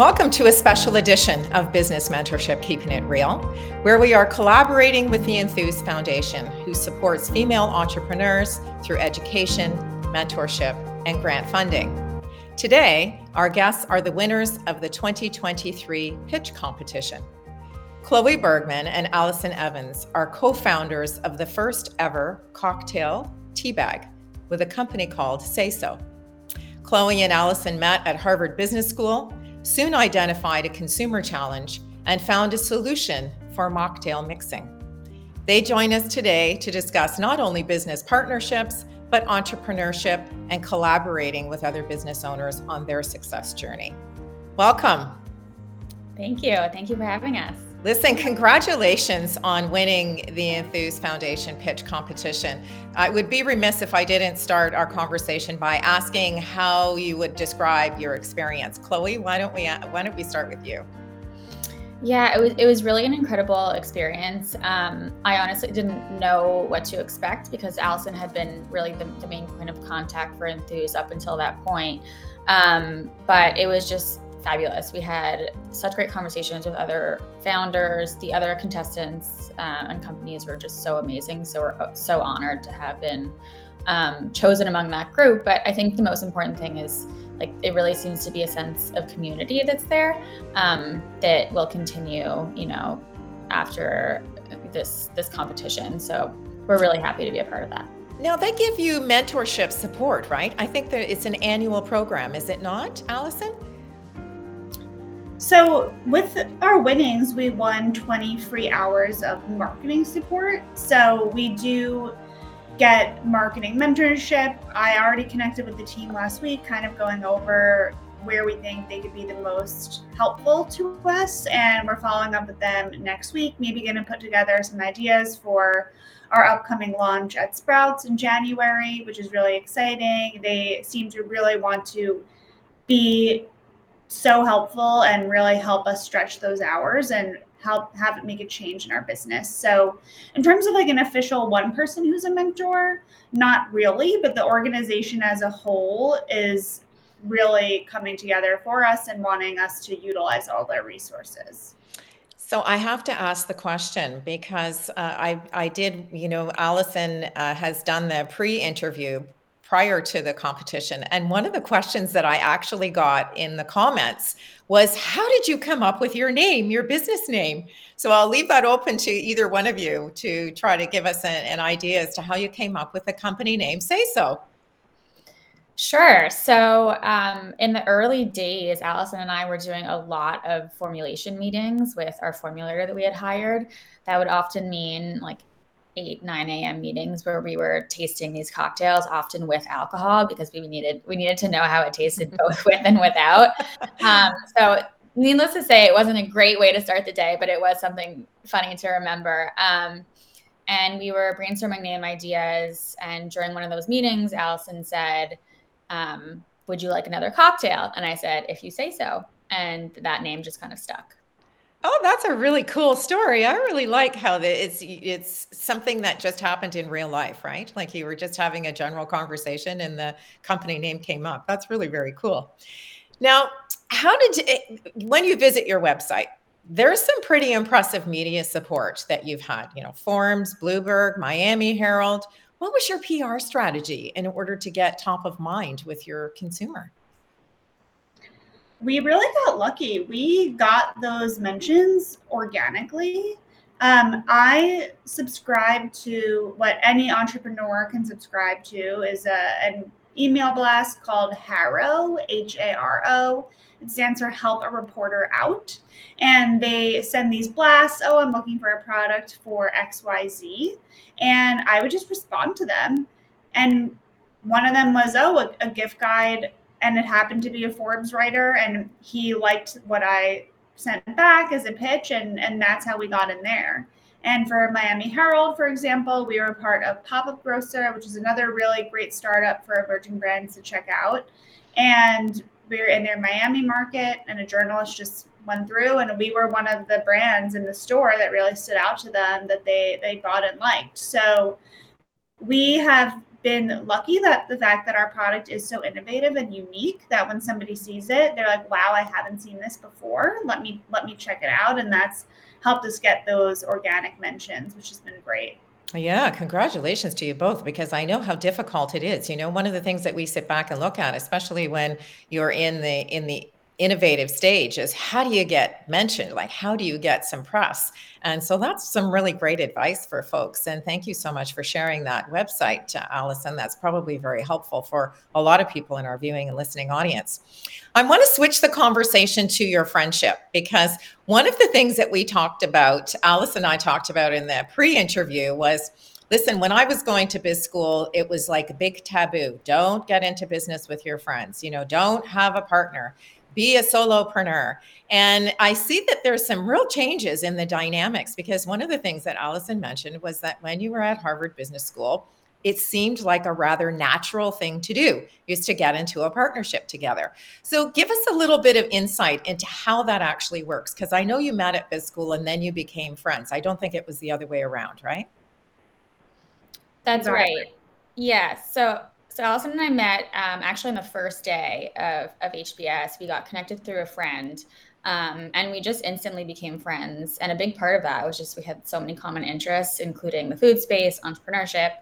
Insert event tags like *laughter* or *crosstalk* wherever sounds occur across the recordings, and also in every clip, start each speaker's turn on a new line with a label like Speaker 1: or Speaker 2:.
Speaker 1: Welcome to a special edition of Business Mentorship Keeping It Real, where we are collaborating with the Enthuse Foundation, who supports female entrepreneurs through education, mentorship, and grant funding. Today, our guests are the winners of the 2023 pitch competition. Chloe Bergson and Alison Evans are co founders of the first ever cocktail tea bag with a company called SaySo. Chloe and Alison met at Harvard Business School soon identified a consumer challenge and found a solution for mocktail mixing. They join us today to discuss not only business partnerships, but entrepreneurship and collaborating with other business owners on their success journey. Welcome.
Speaker 2: Thank you. Thank you for having us.
Speaker 1: Listen, congratulations on winning the Enthuse Foundation pitch competition. I would be remiss if I didn't start our conversation by asking how you would describe your experience. Chloe, why don't we why don't we start with you?
Speaker 2: Yeah, it was it was really an incredible experience. Um, I honestly didn't know what to expect because Alison had been really the, the main point of contact for Enthuse up until that point. Um, but it was just fabulous. We had such great conversations with other founders. The other contestants uh, and companies were just so amazing. So we're uh, so honored to have been um, chosen among that group. But I think the most important thing is like it really seems to be a sense of community that's there um, that will continue. You know, after this this competition. So we're really happy to be a part of that.
Speaker 1: Now they give you mentorship support, right? I think that it's an annual program, is it not, Alison?
Speaker 3: So, with our winnings, we won 20 free hours of marketing support. So, we do get marketing mentorship. I already connected with the team last week, kind of going over where we think they could be the most helpful to us. And we're following up with them next week, maybe going to put together some ideas for our upcoming launch at Sprouts in January, which is really exciting. They seem to really want to be so helpful and really help us stretch those hours and help have it make a change in our business. So, in terms of like an official one person who's a mentor, not really, but the organization as a whole is really coming together for us and wanting us to utilize all their resources.
Speaker 1: So I have to ask the question because uh, I I did you know Alison uh, has done the pre-interview prior to the competition. And one of the questions that I actually got in the comments was, How did you come up with your name, your business name? So I'll leave that open to either one of you to try to give us an, an idea as to how you came up with the company name. SaySo.
Speaker 2: Sure. So, um, in the early days, Alison and I were doing a lot of formulation meetings with our formulator that we had hired. That would often mean like 8 9 a.m meetings where we were tasting these cocktails often with alcohol because we needed we needed to know how it tasted *laughs* both with and without. Um, so needless to say it wasn't a great way to start the day but it was something funny to remember. Um, and we were brainstorming name ideas and during one of those meetings alison said um, would you like another cocktail? And i said if you say so. And that name just kind of stuck
Speaker 1: Oh, that's a really cool story. I really like how it's it's something that just happened in real life, right? Like you were just having a general conversation and the company name came up. That's really very cool. Now, how did you, eh, when you visit your website, there's some pretty impressive media support that you've had, you know, Forbes, Bloomberg, Miami Herald. What was your PR strategy in order to get top of mind with your consumer?
Speaker 3: We really got lucky. We got those mentions organically. Um, I subscribe to what any entrepreneur can subscribe to is a, an email blast called HARO, H A R O. It stands for Help a Reporter Out. And they send these blasts. Oh, I'm looking for a product for XYZ. And I would just respond to them. And one of them was, oh, a, a gift guide and it happened to be a Forbes writer, and he liked what I sent back as a pitch, and and that's how we got in there. And for Miami Herald, for example, we were part of Pop Up Grocer, which is another really great startup for emerging brands to check out. And we were in their Miami market, and a journalist just went through, and we were one of the brands in the store that really stood out to them that they they bought and liked. So we have been lucky that the fact that our product is so innovative and unique that when somebody sees it, they're like, "Wow, I haven't seen this before. Let me let me check it out." And that's helped us get those organic mentions, which has been great.
Speaker 1: Yeah, congratulations to you both because I know how difficult it is. You know, one of the things that we sit back and look at, especially when you're in the in the innovative stage is how do you get mentioned? Like how do you get some press? And so that's some really great advice for folks. And thank you so much for sharing that website alison. That's probably very helpful for a lot of people in our viewing and listening audience. I want to switch the conversation to your friendship because one of the things that we talked about alice and i talked about in the pre-interview was listen, when I was going to biz school, it was like a big taboo. Don't get into business with your friends. You know, don't have a partner be a solopreneur. And I see that there's some real changes in the dynamics because one of the things that Alison mentioned was that when you were at Harvard Business School, it seemed like a rather natural thing to do is to get into a partnership together. So give us a little bit of insight into how that actually works because I know you met at biz school and then you became friends. I don't think it was the other way around, right?
Speaker 2: That's right. Yeah. So so Alison and I met um, actually on the first day of, of HBS. We got connected through a friend. Um, and we just instantly became friends. And a big part of that was just we had so many common interests, including the food space, entrepreneurship.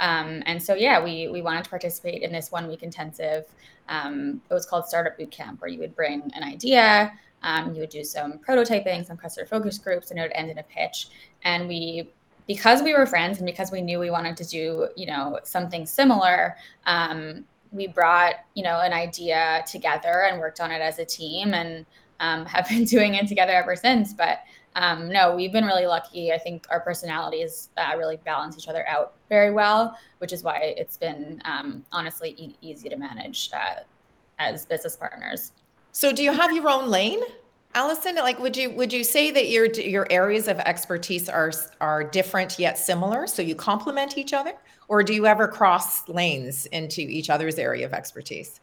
Speaker 2: Um, and so, yeah, we, we wanted to participate in this one week intensive. Um, it was called Startup Boot Camp, where you would bring an idea, um, you would do some prototyping, some customer focus groups, and it would end in a pitch. And we because we were friends and because we knew we wanted to do you know something similar um, we brought you know an idea together and worked on it as a team and um, *laughs* have been doing it together ever since. But um, no we've been really lucky. I think our personalities uh, really balance each other out very well which is why it's been um, honestly e- easy to manage uh, as business partners.
Speaker 1: So do you have your own lane Alison, like, would you would you say that your your areas of expertise are are different yet similar, so you complement each other, or do you ever cross lanes into each other's area of expertise?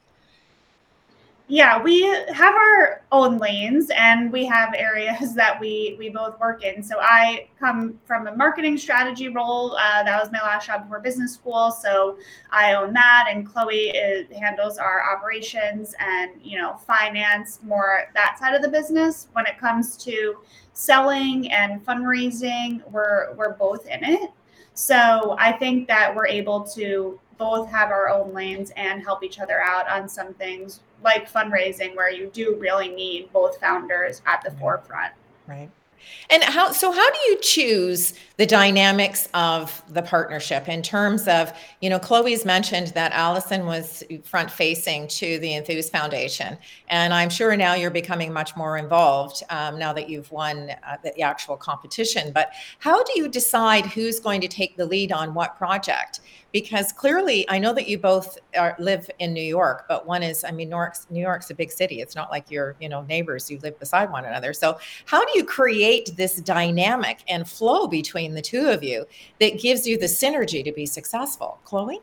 Speaker 3: Yeah we have our own lanes and we have areas *laughs* that we we both work in. So i come from a marketing strategy role. Uh, that was my last job before business school. So i own that and chloe is, handles our operations and you know finance more that side of the business. When it comes to selling and fundraising we're we're both in it. So i think that we're able to both have our own lanes and help each other out on some things like fundraising where you do really need both founders at the forefront.
Speaker 1: Right. And how so how do you choose the dynamics of the partnership in terms of, you know, Chloe's mentioned that Alison was front facing to the Enthuse Foundation. And I'm sure now you're becoming much more involved um, now that you've won uh, the actual competition. But how do you decide who's going to take the lead on what project? Because clearly I know that you both are, live in New York, but one is, I mean, New York's, New York's a big city. It's not like you're, you know, neighbors, you live beside one another. So how do you create this dynamic and flow between the two of you that gives you the synergy to be successful? Chloe?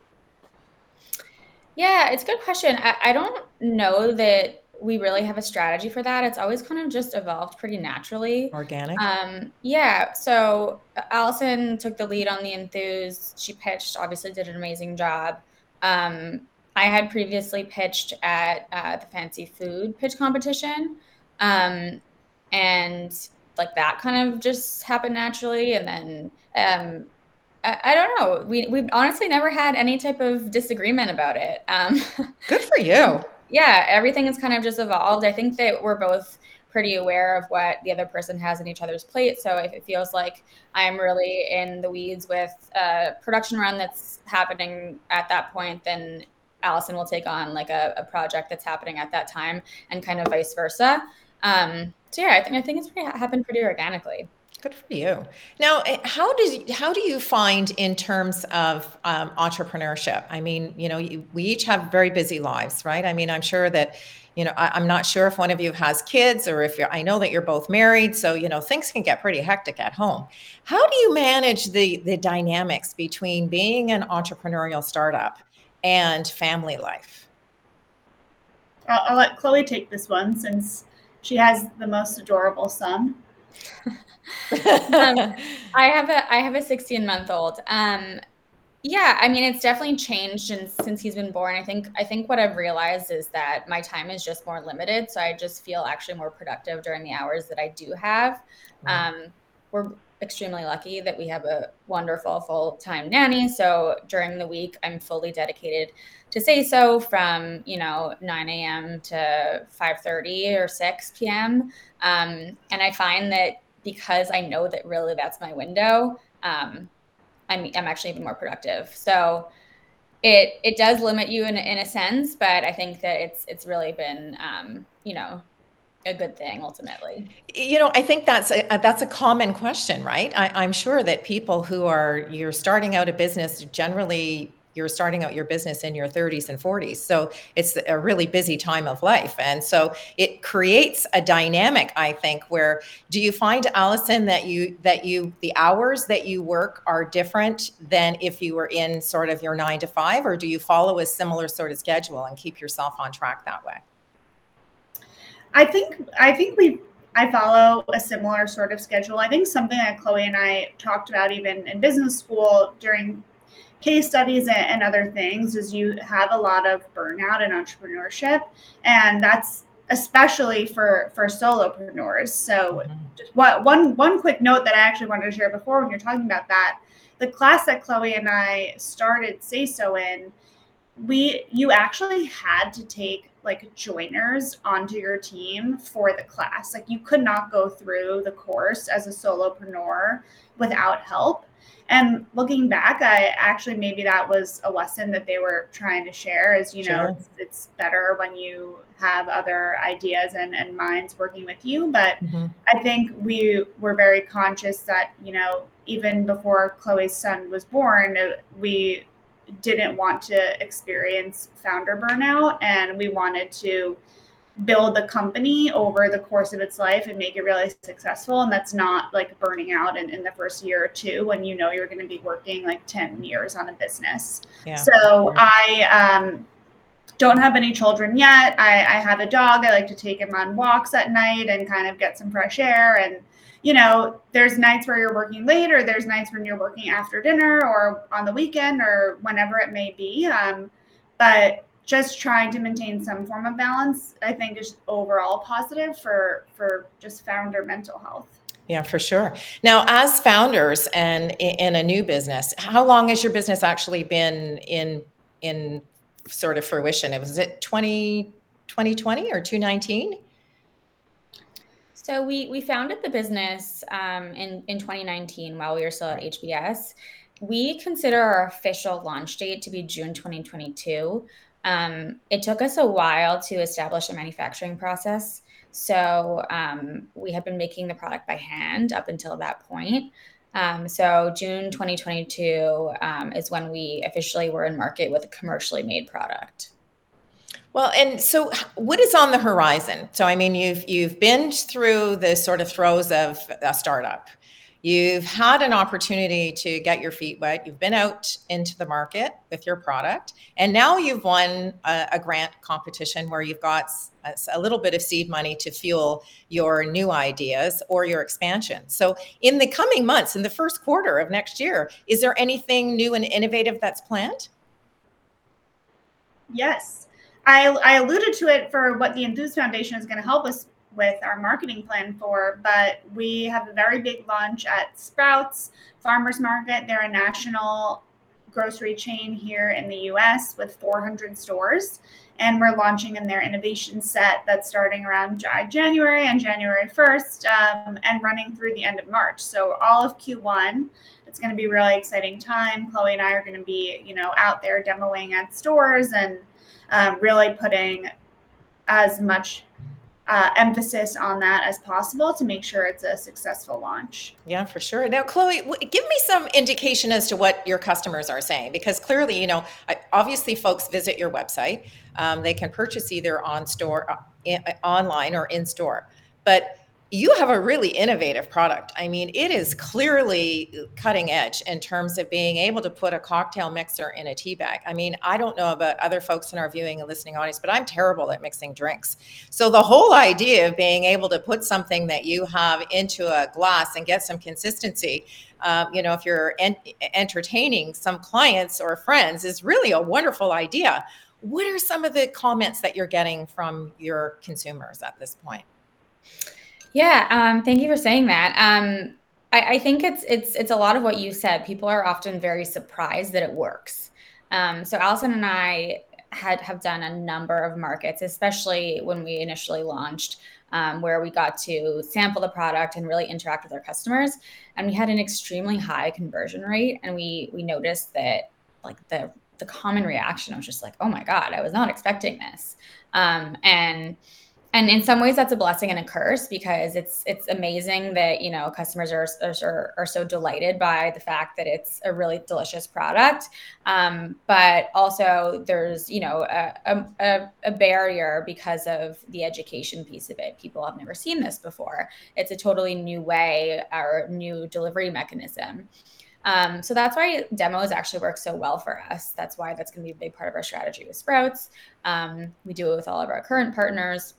Speaker 2: Yeah, it's a good question. I, I don't know that we really have a strategy for that. It's always kind of just evolved pretty naturally.
Speaker 1: Organic.
Speaker 2: Um, yeah. So uh, Alison took the lead on the enthuse. She pitched, obviously did an amazing job. Um, I had previously pitched at uh, the fancy food pitch competition. Um, and like that kind of just happened naturally. And then um, I, I, don't know. We we honestly never had any type of disagreement about it. Um,
Speaker 1: Good for you *laughs*
Speaker 2: yeah, everything has kind of just evolved. I think that we're both pretty aware of what the other person has in each other's plate. So if it feels like I'm really in the weeds with a production run that's happening at that point, then Alison will take on like a, a project that's happening at that time, and kind of vice versa. Um, so yeah, I think I think it's pretty, happened pretty organically.
Speaker 1: Good for you. Now, eh, how does how do you find in terms of um, entrepreneurship? I mean, you know, you, we each have very busy lives, right? I mean, I'm sure that, you know, I, am not sure if one of you has kids or if you're. I know that you're both married, so you know things can get pretty hectic at home. How do you manage the the dynamics between being an entrepreneurial startup and family life?
Speaker 3: I'll, I'll let Chloe take this one since she has the most adorable son.
Speaker 2: Um, I have a I have a 16 month old. Um, Yeah, I mean it's definitely changed and since he's been born. I think I think what I've realized is that my time is just more limited, so I just feel actually more productive during the hours that I do have. Um, we're extremely lucky that we have a wonderful full-time nanny, so during the week I'm fully dedicated to SaySo from you know 9 a.m. to 5:30 or 6 p.m. Um, and I find that because I know that really that's my window. Um, I'm I'm actually even more productive. So it it does limit you in in a sense, but I think that it's it's really been um, you know a good thing ultimately.
Speaker 1: You know, I think that's a that's a common question, right? I, am sure that people who are you're starting out a business generally you're starting out your business in your 30s and 40s. So it's a really busy time of life. And so it creates a dynamic, I think, where do you find, Alison, that you that you the hours that you work are different than if you were in sort of your nine to five, or do you follow a similar sort of schedule and keep yourself on track that way?
Speaker 3: I think I think we I follow a similar sort of schedule. I think something that Chloe and I talked about even in business school during case studies and, other things is you have a lot of burnout in entrepreneurship and that's especially for for solopreneurs so mm-hmm. just what one one quick note that i actually wanted to share before when you're talking about that the class that chloe and i started SaySo in we you actually had to take like joiners onto your team for the class like you could not go through the course as a solopreneur without help and looking back, I actually maybe that was a lesson that they were trying to share is, you know, it's, it's, better when you have other ideas and, and minds working with you. But mm-hmm. I think we were very conscious that, you know, even before Chloe's son was born, we didn't want to experience founder burnout and we wanted to build the company over the course of its life and make it really successful. And that's not like burning out in, in the first year or two when you know you're going to be working like 10 years on a business. Yeah. so i um, don't have any children yet. I, I have a dog. I like to take him on walks at night and kind of get some fresh air and you know there's nights where you're working late or there's nights when you're working after dinner or on the weekend or whenever it may be um, but just trying to maintain some form of balance, I think is overall positive for for just founder mental health.
Speaker 1: Yeah, for sure. Now, as founders and in a new business, how long has your business actually been in in sort of fruition? It was it 20, 2020 or 2019?
Speaker 2: So we we founded the business um, in in 2019 while we were still at HBS. We consider our official launch date to be June 2022. Um, it took us a while to establish a manufacturing process. So um, we had been making the product by hand up until that point. Um, so June 2022 um, is when we officially were in market with a commercially made product.
Speaker 1: Well, and so what is on the horizon? So I mean, you've you've been through the sort of throes of a startup. You've had an opportunity to get your feet wet. You've been out into the market with your product, and now you've won a, a grant competition where you've got a, a, little bit of seed money to fuel your new ideas or your expansion. So, in the coming months, in the first quarter of next year, is there anything new and innovative that's planned?
Speaker 3: Yes. I, I alluded to it for what the Enthuse Foundation is going to help us with our marketing plan for, but we have a very big launch at Sprouts Farmers Market. They're a national grocery chain here in the US with 400 stores. And we're launching in their innovation set that's starting around January and January 1st um, and running through the end of March. So all of Q1, it's going to be a really exciting time. Chloe and I are going to be, you know, out there demoing at stores and um, really putting as much uh, emphasis on that as possible to make sure it's a successful launch.
Speaker 1: Yeah, for sure. Now, Chloe, give me some indication as to what your customers are saying, because clearly, you know, obviously, folks visit your website. Um, they can purchase either on store, uh, in, online, or in store. But you have a really innovative product. I mean, it is clearly cutting edge in terms of being able to put a cocktail mixer in a tea bag. I mean, I don't know about other folks in our viewing and listening audience, but I'm terrible at mixing drinks. So the whole idea of being able to put something that you have into a glass and get some consistency, um, you know, if you're en- entertaining some clients or friends, is really a wonderful idea. What are some of the comments that you're getting from your consumers at this point?
Speaker 2: Yeah, um, thank you for saying that. Um, I, I, think it's it's it's a lot of what you said. People are often very surprised that it works. Um, so Alison and I had have done a number of markets, especially when we initially launched, um, where we got to sample the product and really interact with our customers, and we had an extremely high conversion rate. And we we noticed that like the the common reaction was just like, "Oh my god, I was not expecting this," um, and and in some ways that's a blessing and a curse because it's it's amazing that you know customers are are, are so delighted by the fact that it's a really delicious product um, but also there's you know a, a, a, barrier because of the education piece of it people have never seen this before it's a totally new way or new delivery mechanism um, so that's why demos actually work so well for us. That's why that's going to be a big part of our strategy with Sprouts. Um, we do it with all of our current partners.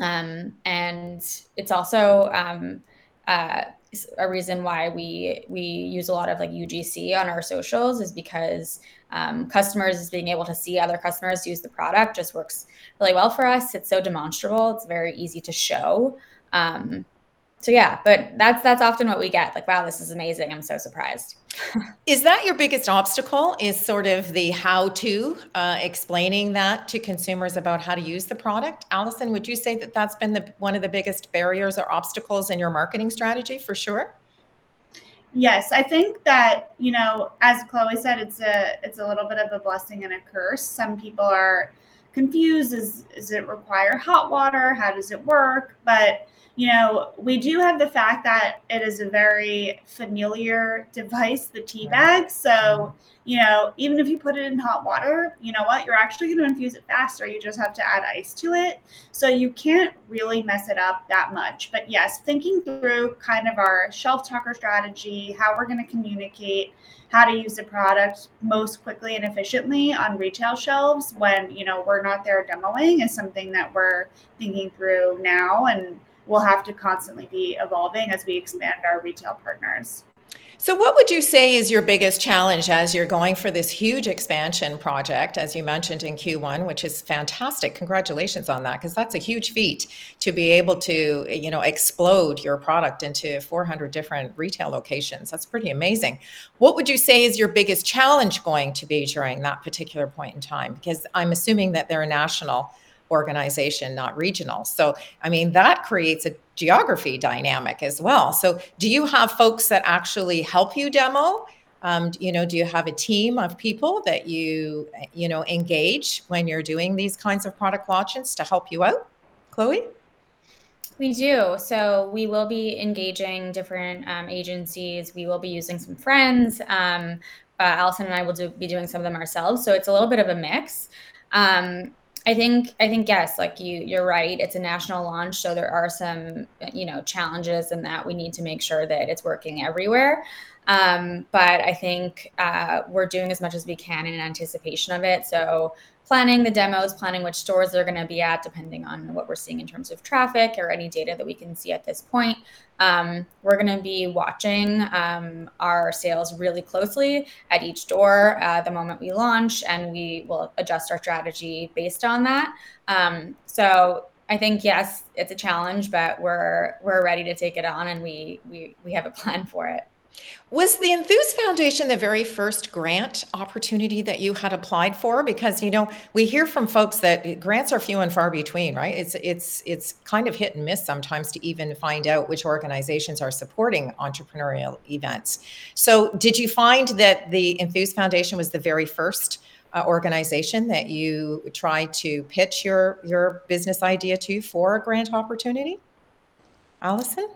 Speaker 2: Um, and it's also um, uh, a reason why we we use a lot of like UGC on our socials is because um, customers being able to see other customers use the product just works really well for us. It's so demonstrable. It's very easy to show. Um, so yeah, but that's that's often what we get. Like, wow, this is amazing. I'm so surprised. *laughs*
Speaker 1: is that your biggest obstacle? Is sort of the how-to, uh, explaining that to consumers about how to use the product? Alison, would you say that that's been the one of the biggest barriers or obstacles in your marketing strategy for sure?
Speaker 3: Yes, I think that you know, as Chloe said, it's a it's a little bit of a blessing and a curse. Some people are confused. Is does it require hot water? How does it work? But you know, we do have the fact that it is a very familiar device, the tea bag. So, mm-hmm. you know, even if you put it in hot water, you know what? You're actually going to infuse it faster. You just have to add ice to it. So you can't really mess it up that much. But yes, thinking through kind of our shelf talker strategy, how we're going to communicate, how to use the product most quickly and efficiently on retail shelves when, you know, we're not there demoing is something that we're thinking through now and we'll have to constantly be evolving as we expand our retail partners.
Speaker 1: So, what would you say is your biggest challenge as you're going for this huge expansion project, as you mentioned in Q1, which is fantastic? Congratulations on that, because that's a huge feat to be able to, you know, explode your product into 400 different retail locations. That's pretty amazing. What would you say is your biggest challenge going to be during that particular point in time? Because I'm assuming that they're national organization, not regional. So, I mean, that creates a geography dynamic as well. So, do you have folks that actually help you demo? Um, you know, do you have a team of people that you, you know, engage when you're doing these kinds of product launches to help you out? Chloe?
Speaker 2: We do. So we will be engaging different um, agencies. We will be using some friends. Um, uh, Alison and I will do, be doing some of them ourselves. So it's a little bit of a mix. Um, I think I think yes, like you you're right. It's a national launch, so there are some you know challenges in that we need to make sure that it's working everywhere. Um, but I think uh, we're doing as much as we can in anticipation of it. So planning the demos, planning which stores they're going to be at, depending on what we're seeing in terms of traffic or any data that we can see at this point. Um, we're going to be watching um, our sales really closely at each door uh, the moment we launch, and we will adjust our strategy based on that. Um, so I think yes, it's a challenge, but we're we're ready to take it on, and we we we have a plan for it.
Speaker 1: Was the Enthuse Foundation the very first grant opportunity that you had applied for? Because you know we hear from folks that grants are few and far between, right? It's it's it's kind of hit and miss sometimes to even find out which organizations are supporting entrepreneurial events. So, did you find that the Enthuse Foundation was the very first uh, organization that you tried to pitch your your business idea to for a grant opportunity? Alison?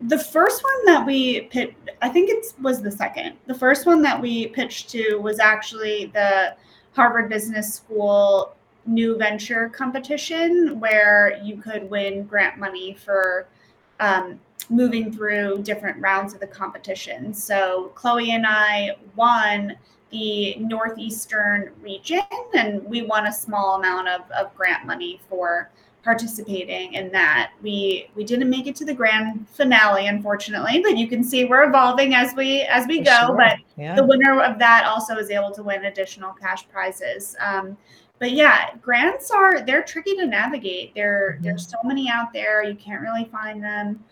Speaker 3: The first one that we pitched, I think it was the second. The first one that we pitched to was actually the Harvard Business School new venture competition where you could win grant money for um, moving through different rounds of the competition. So Chloe and I won the northeastern region, and we won a small amount of, of grant money for participating in that. We we didn't make it to the grand finale, unfortunately, but you can see we're evolving as we as we go.
Speaker 1: Sure.
Speaker 3: But
Speaker 1: Yeah.
Speaker 3: the winner of that also is able to win additional cash prizes. Um, but yeah, grants are they're tricky to navigate. There
Speaker 1: Mhm.
Speaker 3: there's so many out there. You can't really find them.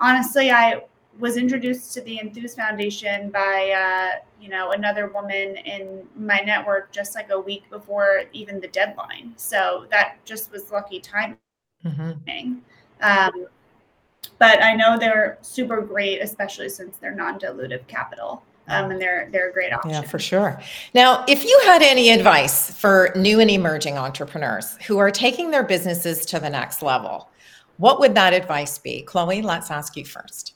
Speaker 3: Honestly, I was introduced to the Enthuse Foundation by uh, you know another woman in my network just like a week before even the deadline. So that just was lucky timing.
Speaker 1: Mhm.
Speaker 3: Um, but I know they're super great, especially since they're non-dilutive capital, um, and they're they're a great option.
Speaker 1: Yeah, for sure. Now, if you had any advice for new and emerging entrepreneurs who are taking their businesses to the next level, what would that advice be? Chloe, let's ask you first.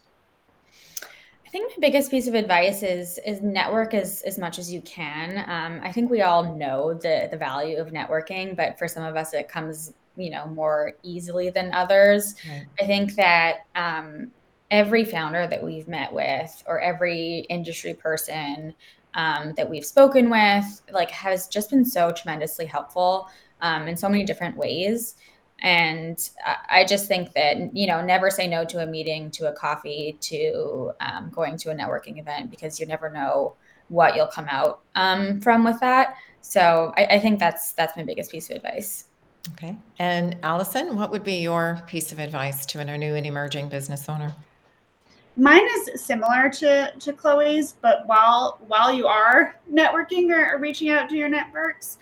Speaker 2: I think my biggest piece of advice is is network as as much as you can. Um, I think we all know the the value of networking, but for some of us, it comes you know more easily than others.
Speaker 1: Right.
Speaker 2: I think that um, every founder that we've met with, or every industry person um, that we've spoken with, like has just been so tremendously helpful um, in so many different ways. And I- I just think that, you know, never say no to a meeting, to a coffee, to um, going to a networking event because you never know what you'll come out um, from with that. So I, I think that's that's my biggest piece of advice.
Speaker 1: Okay. And Alison, what would be your piece of advice to a new and emerging business owner?
Speaker 3: Mine is similar to to Chloe's, but while while you are networking or, or reaching out to your networks,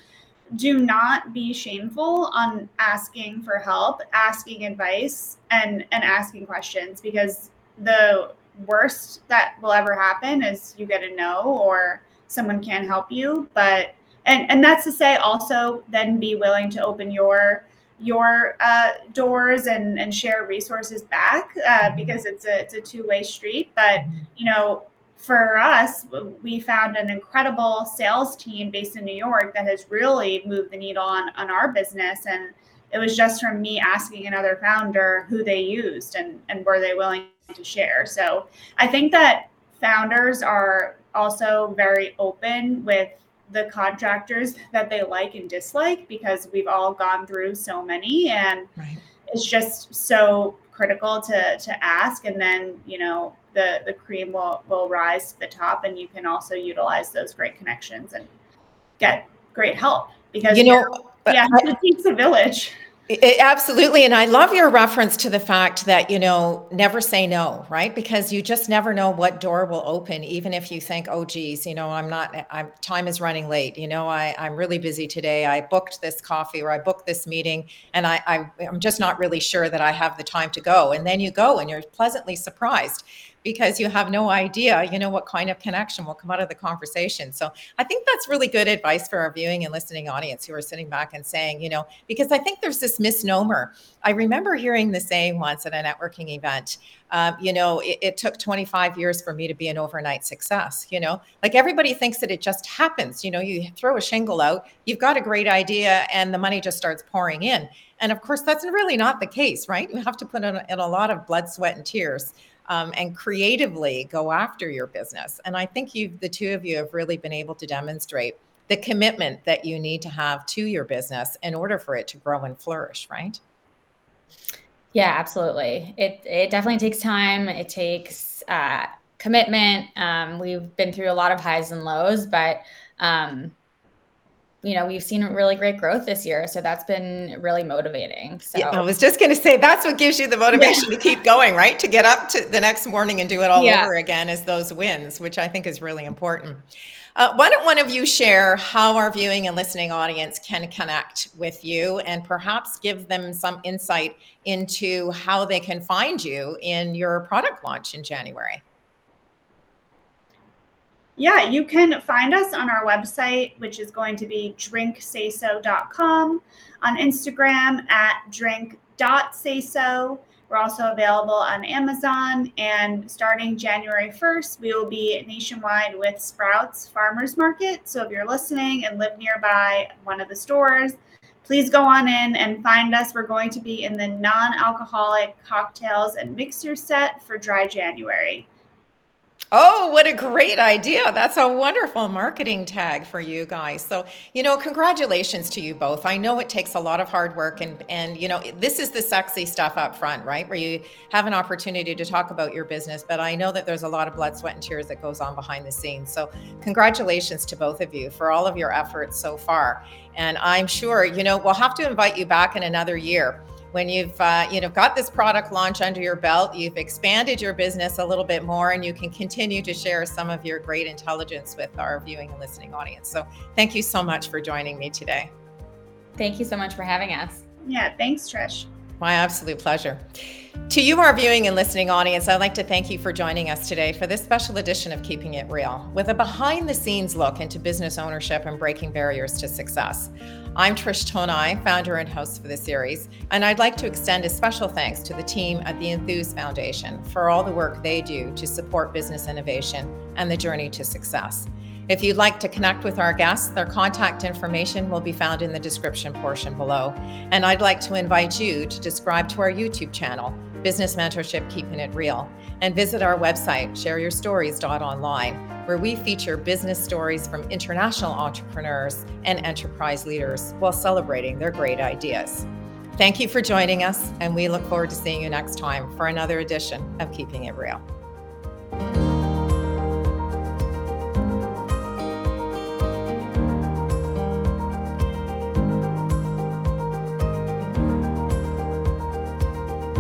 Speaker 3: do not be shameful on asking for help, asking advice, and and asking questions because the worst that will ever happen is you get a no or someone can't help you. But and and that's to say also then be willing to open your your uh, doors and and share resources back uh, because it's a it's a two way street. But you know, for us, we found an incredible sales team based in New York that has really moved the needle on on our business and. It was just from me asking another founder who they used and, and were they willing to share. So I think that founders are also very open with the contractors *laughs* that they like and dislike because we've all gone through so many and
Speaker 1: Right.
Speaker 3: it's just so critical to to ask and then you know the the cream will will rise to the top and you can also utilize those great connections and get great help because
Speaker 1: You know,
Speaker 3: yeah
Speaker 1: I- *laughs*
Speaker 3: it takes a village
Speaker 1: I- absolutely. And I love your reference to the fact that, you know, never say no, right? Because you just never know what door will open, even if you think, oh, geez, you know, I'm not, I'm, time is running late. You know, I, I'm really busy today. I booked this coffee or I booked this meeting and I, I, I'm just not really sure that I have the time to go. And then you go and you're pleasantly surprised because you have no idea, you know, what kind of connection will come out of the conversation. So I think that's really good advice for our viewing and listening audience who are sitting back and saying, you know, because I think there's this misnomer. I remember hearing the saying once at a networking event, um, you know, it, it took 25 years for me to be an overnight success, you know, like everybody thinks that it just happens. You know, you throw a shingle out, you've got a great idea, and the money just starts pouring in. And of course, that's really not the case, right? You have to put in, in a lot of blood, sweat, and tears um, and creatively go after your business. And I think you, the two of you, have really been able to demonstrate the commitment that you need to have to your business in order for it to grow and flourish, right?
Speaker 2: Yeah, absolutely. It it definitely takes time. It takes uh, commitment. Um, we've been through a lot of highs and lows, but um, you know we've seen really great growth this year, so that's been really motivating. So
Speaker 1: Yeah, I was just going to say that's what gives you the motivation to keep going, right? To get up to the next morning and do it all
Speaker 2: Yeah.
Speaker 1: over again is those wins, which I think is really important. Uh, why don't one of you share how our viewing and listening audience can connect with you and perhaps give them some insight into how they can find you in your product launch in January?
Speaker 3: Yeah, you can find us on our website, which is going to be drinksayso.com, on Instagram at drink.sayso. We're also available on Amazon, and starting January 1st, we will be nationwide with Sprouts Farmers Market. So if you're listening and live nearby one of the stores, please go on in and find us. We're going to be in the non alcoholic cocktails and mixer set for dry January.
Speaker 1: Oh, what a great idea. That's a wonderful marketing tag for you guys. So, you know, congratulations to you both. I know it takes a lot of hard work and and you know, this is the sexy stuff up front, right? Where you have an opportunity to talk about your business, but I know that there's a lot of blood, sweat and tears that goes on behind the scenes. So, congratulations to both of you for all of your efforts so far. And I'm sure, you know, we'll have to invite you back in another year when you've uh, you know got this product launch under your belt you've expanded your business a little bit more and you can continue to share some of your great intelligence with our viewing and listening audience. So thank you so much for joining me today.
Speaker 2: Thank you so much for having us.
Speaker 3: Yeah thanks trish
Speaker 1: my absolute pleasure. To you, our viewing and listening audience, I'd like to thank you for joining us today for this special edition of Keeping It Real, with a behind the scenes look into business ownership and breaking barriers to success. I'm Trish Tonaj, founder and host for the series, and I'd like to extend a special thanks to the team at the Enthuse Foundation for all the work they do to support business innovation and the journey to success. If you'd like to connect with our guests, their contact information will be found in the description portion below. And I'd like to invite you to subscribe to our YouTube channel, Business Mentorship Keeping It Real, and visit our website, shareyourstories.online, where we feature business stories from international entrepreneurs and enterprise leaders while celebrating their great ideas. Thank you for joining us, and we look forward to seeing you next time for another edition of Keeping It Real.